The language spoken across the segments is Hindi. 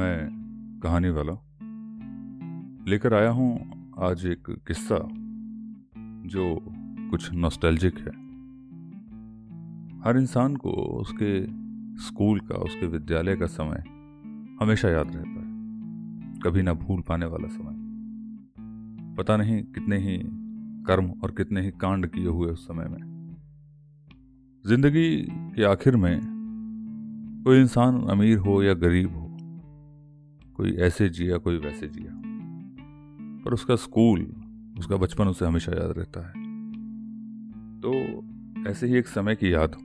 मैं कहानी वाला। लेकर आया हूँ आज एक किस्सा जो कुछ नॉस्टैल्जिक है। हर इंसान को उसके स्कूल का, उसके विद्यालय का समय हमेशा याद रहता है। कभी ना भूल पाने वाला समय। पता नहीं कितने ही कर्म और कितने ही कांड किए हुए उस समय में। ज़िंदगी के आखिर में कोई इंसान अमीर हो या गरीब कोई ऐसे जिया, कोई वैसे जिया। पर उसका स्कूल, उसका बचपन उसे हमेशा याद रहता है। तो ऐसे ही एक समय की याद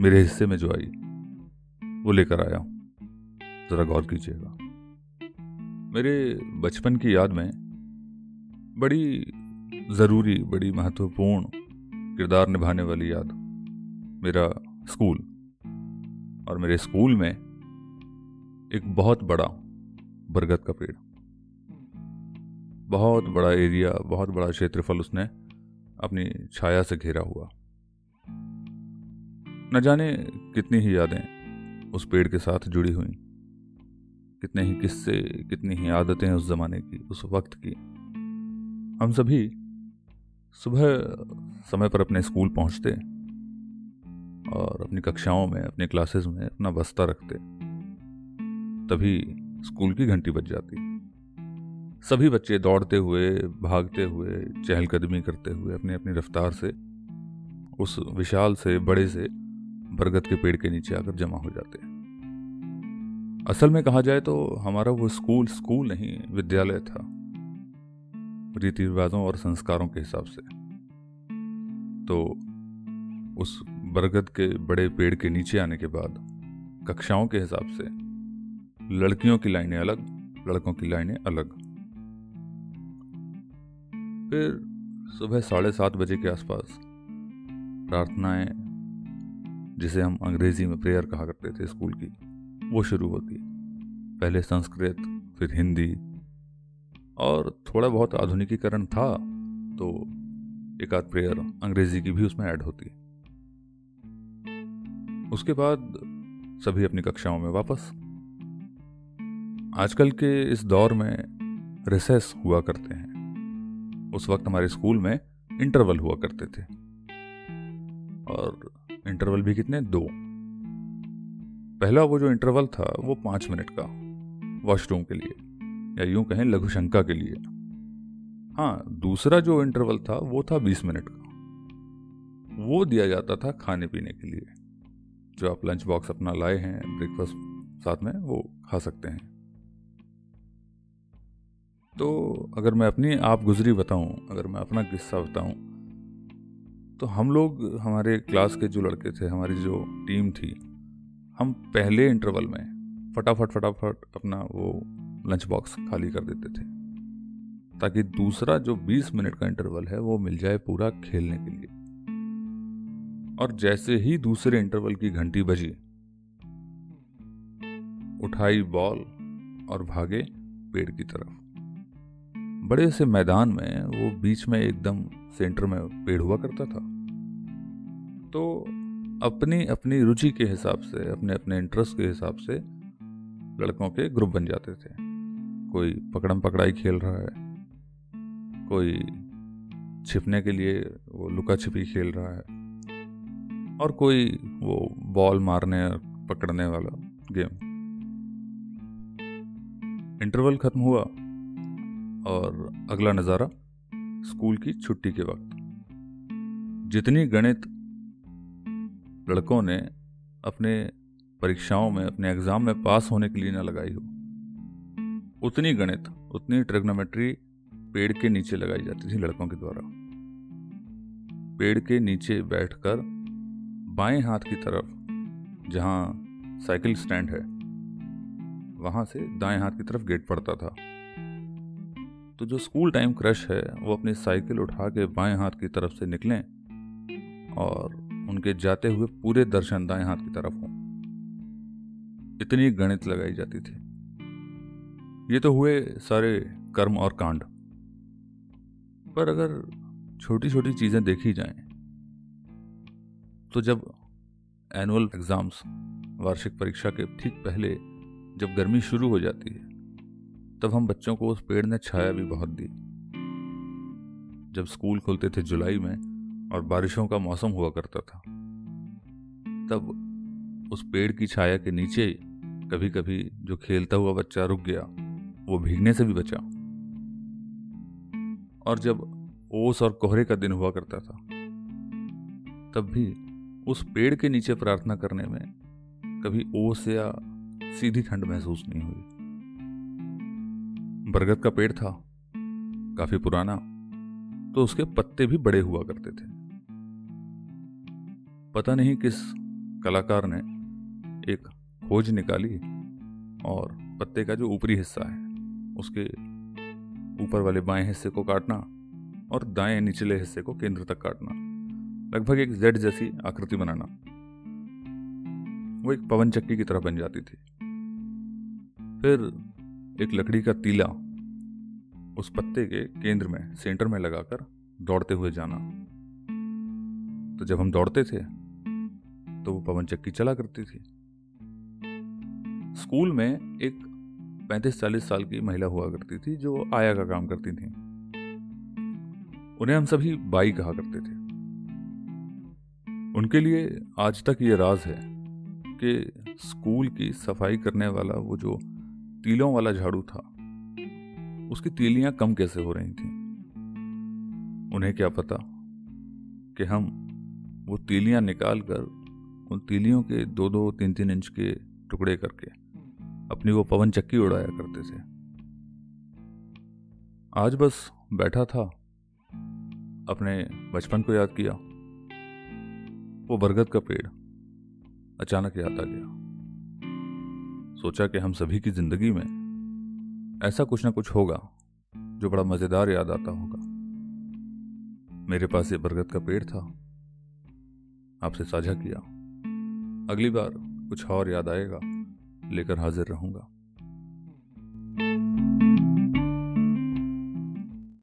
मेरे हिस्से में जो आई, वो लेकर आया हूँ। ज़रा गौर कीजिएगा। मेरे बचपन की याद में बड़ी ज़रूरी, बड़ी महत्वपूर्ण किरदार निभाने वाली याद मेरा स्कूल और मेरे स्कूल में एक बहुत बड़ा बरगद का पेड़। बहुत बड़ा एरिया, बहुत बड़ा क्षेत्रफल उसने अपनी छाया से घेरा हुआ। न जाने कितनी ही यादें उस पेड़ के साथ जुड़ी हुई, कितने ही किस्से, कितनी ही आदतें उस जमाने की, उस वक्त की। हम सभी सुबह समय पर अपने स्कूल पहुँचते और अपनी कक्षाओं में, अपने क्लासेस में अपना बस्ता रखते। तभी स्कूल की घंटी बज जाती। सभी बच्चे दौड़ते हुए, भागते हुए, चहलकदमी करते हुए अपनी अपनी रफ्तार से, उस विशाल से, बड़े से, बरगद के पेड़ के नीचे आकर जमा हो जाते हैं। असल में कहा जाए तो हमारा वो स्कूल स्कूल नहीं, विद्यालय था। रीति रिवाजों और संस्कारों के हिसाब से। तो उस बरगद के बड़े पेड़ के नीचे आने के बाद, कक्षाओं के हिसाब से लड़कियों की लाइनें अलग, लड़कों की लाइनें अलग। फिर सुबह साढ़े सात बजे के आसपास प्रार्थनाएँ, जिसे हम अंग्रेज़ी में प्रेयर कहा करते थे स्कूल की, वो शुरू होती। पहले संस्कृत, फिर हिंदी, और थोड़ा बहुत आधुनिकीकरण था तो एक आध प्रेयर अंग्रेज़ी की भी उसमें ऐड होती। उसके बाद सभी अपनी कक्षाओं में वापस आजकल के इस दौर में रिसेस हुआ करते हैं। उस वक्त हमारे स्कूल में इंटरवल हुआ करते थे। और इंटरवल भी कितने? दो। पहला वो जो इंटरवल था, वो पाँच मिनट का, वॉशरूम के लिए, या यूँ कहें लघुशंका के लिए। हाँ दूसरा जो इंटरवल था, वो था बीस मिनट का। वो दिया जाता था खाने पीने के लिए। जो आप लंच बॉक्स अपना लाए हैं, ब्रेकफास्ट साथ में, वो खा सकते हैं। तो अगर मैं अपनी आप गुजरी बताऊँ, अगर मैं अपना किस्सा बताऊँ तो हम लोग, हमारे क्लास के जो लड़के थे, हमारी जो टीम थी, हम पहले इंटरवल में फटाफट फटाफट अपना वो लंच बॉक्स खाली कर देते थे। ताकि दूसरा जो 20 मिनट का इंटरवल है, वो मिल जाए पूरा खेलने के लिए। और जैसे ही दूसरे इंटरवल की घंटी बजी, उठाई बॉल और भागे पेड़ की तरफ़। बड़े से मैदान में वो बीच में एकदम सेंटर में पेड़ हुआ करता था। तो अपनी अपनी रुचि के हिसाब से अपने अपने इंटरेस्ट के हिसाब से लड़कों के ग्रुप बन जाते थे। कोई पकड़म पकड़ाई खेल रहा है, कोई छिपने के लिए वो लुका छिपी खेल रहा है, और कोई वो बॉल मारने और पकड़ने वाला गेम इंटरवल खत्म हुआ। और अगला नज़ारा स्कूल की छुट्टी के वक्त। जितनी गणित लड़कों ने अपने परीक्षाओं में, अपने एग्ज़ाम में पास होने के लिए ना लगाई हो, उतनी गणित, उतनी ट्रिग्नोमेट्री पेड़ के नीचे लगाई जाती थी लड़कों के द्वारा। पेड़ के नीचे बैठकर बाएँ हाथ की तरफ़, जहाँ साइकिल स्टैंड है, वहाँ से दाएँ हाथ की तरफ़ गेट पड़ता था। तो जो स्कूल टाइम क्रश है, वो अपनी साइकिल उठा के बाएँ हाथ की तरफ़ से निकलें और उनके जाते हुए पूरे दर्शन दाएँ हाथ की तरफ़ हों। इतनी गणित लगाई जाती थी। ये तो हुए सारे कर्म और कांड। पर अगर छोटी छोटी चीज़ें देखी जाएँ तो जब एनुअल एग्ज़ाम्स वार्षिक परीक्षा के ठीक पहले, जब गर्मी शुरू हो जाती है तब हम बच्चों को उस पेड़ ने छाया भी बहुत दी। जब स्कूल खुलते थे जुलाई में और बारिशों का मौसम हुआ करता था, तब उस पेड़ की छाया के नीचे कभी कभी जो खेलता हुआ बच्चा रुक गया, वो भीगने से भी बचा। और जब ओस और कोहरे का दिन हुआ करता था, तब भी उस पेड़ के नीचे प्रार्थना करने में कभी ओस या सीधी ठंड महसूस नहीं हुई। बरगद का पेड़ था, काफ़ी पुराना तो उसके पत्ते भी बड़े हुआ करते थे। पता नहीं किस कलाकार ने एक खोज निकाली और पत्ते का जो ऊपरी हिस्सा है, उसके ऊपर वाले बाएँ हिस्से को काटना और दाएँ निचले हिस्से को केंद्र तक काटना, लगभग एक जेड जैसी आकृति बनाना, वो एक पवन चक्की की तरह बन जाती थी। फिर एक लकड़ी का तीला उस पत्ते के केंद्र में, सेंटर में लगाकर दौड़ते हुए जाना। तो जब हम दौड़ते थे तो वो पवन चक्की चला करती थी। स्कूल में एक पैंतीस चालीस साल की महिला हुआ करती थी, जो आया का काम करती थी। उन्हें हम सभी बाई कहा करते थे। उनके लिए आज तक ये राज है कि स्कूल की सफ़ाई करने वाला वो जो तीलों वाला झाड़ू था। उसकी तीलियाँ कम कैसे हो रही थी? उन्हें क्या पता कि हम वो तीलियाँ निकाल कर उन तीलियों के दो दो तीन तीन इंच के टुकड़े करके अपनी वो पवन चक्की उड़ाया करते थे। आज बस बैठा था, अपने बचपन को याद किया। वो बरगद का पेड़ अचानक याद आ गया। सोचा कि हम सभी की ज़िंदगी में ऐसा कुछ ना कुछ होगा जो बड़ा मज़ेदार याद आता होगा। मेरे पास ये बरगद का पेड़ था। आपसे साझा किया। अगली बार कुछ और याद आएगा, लेकर हाजिर रहूँगा।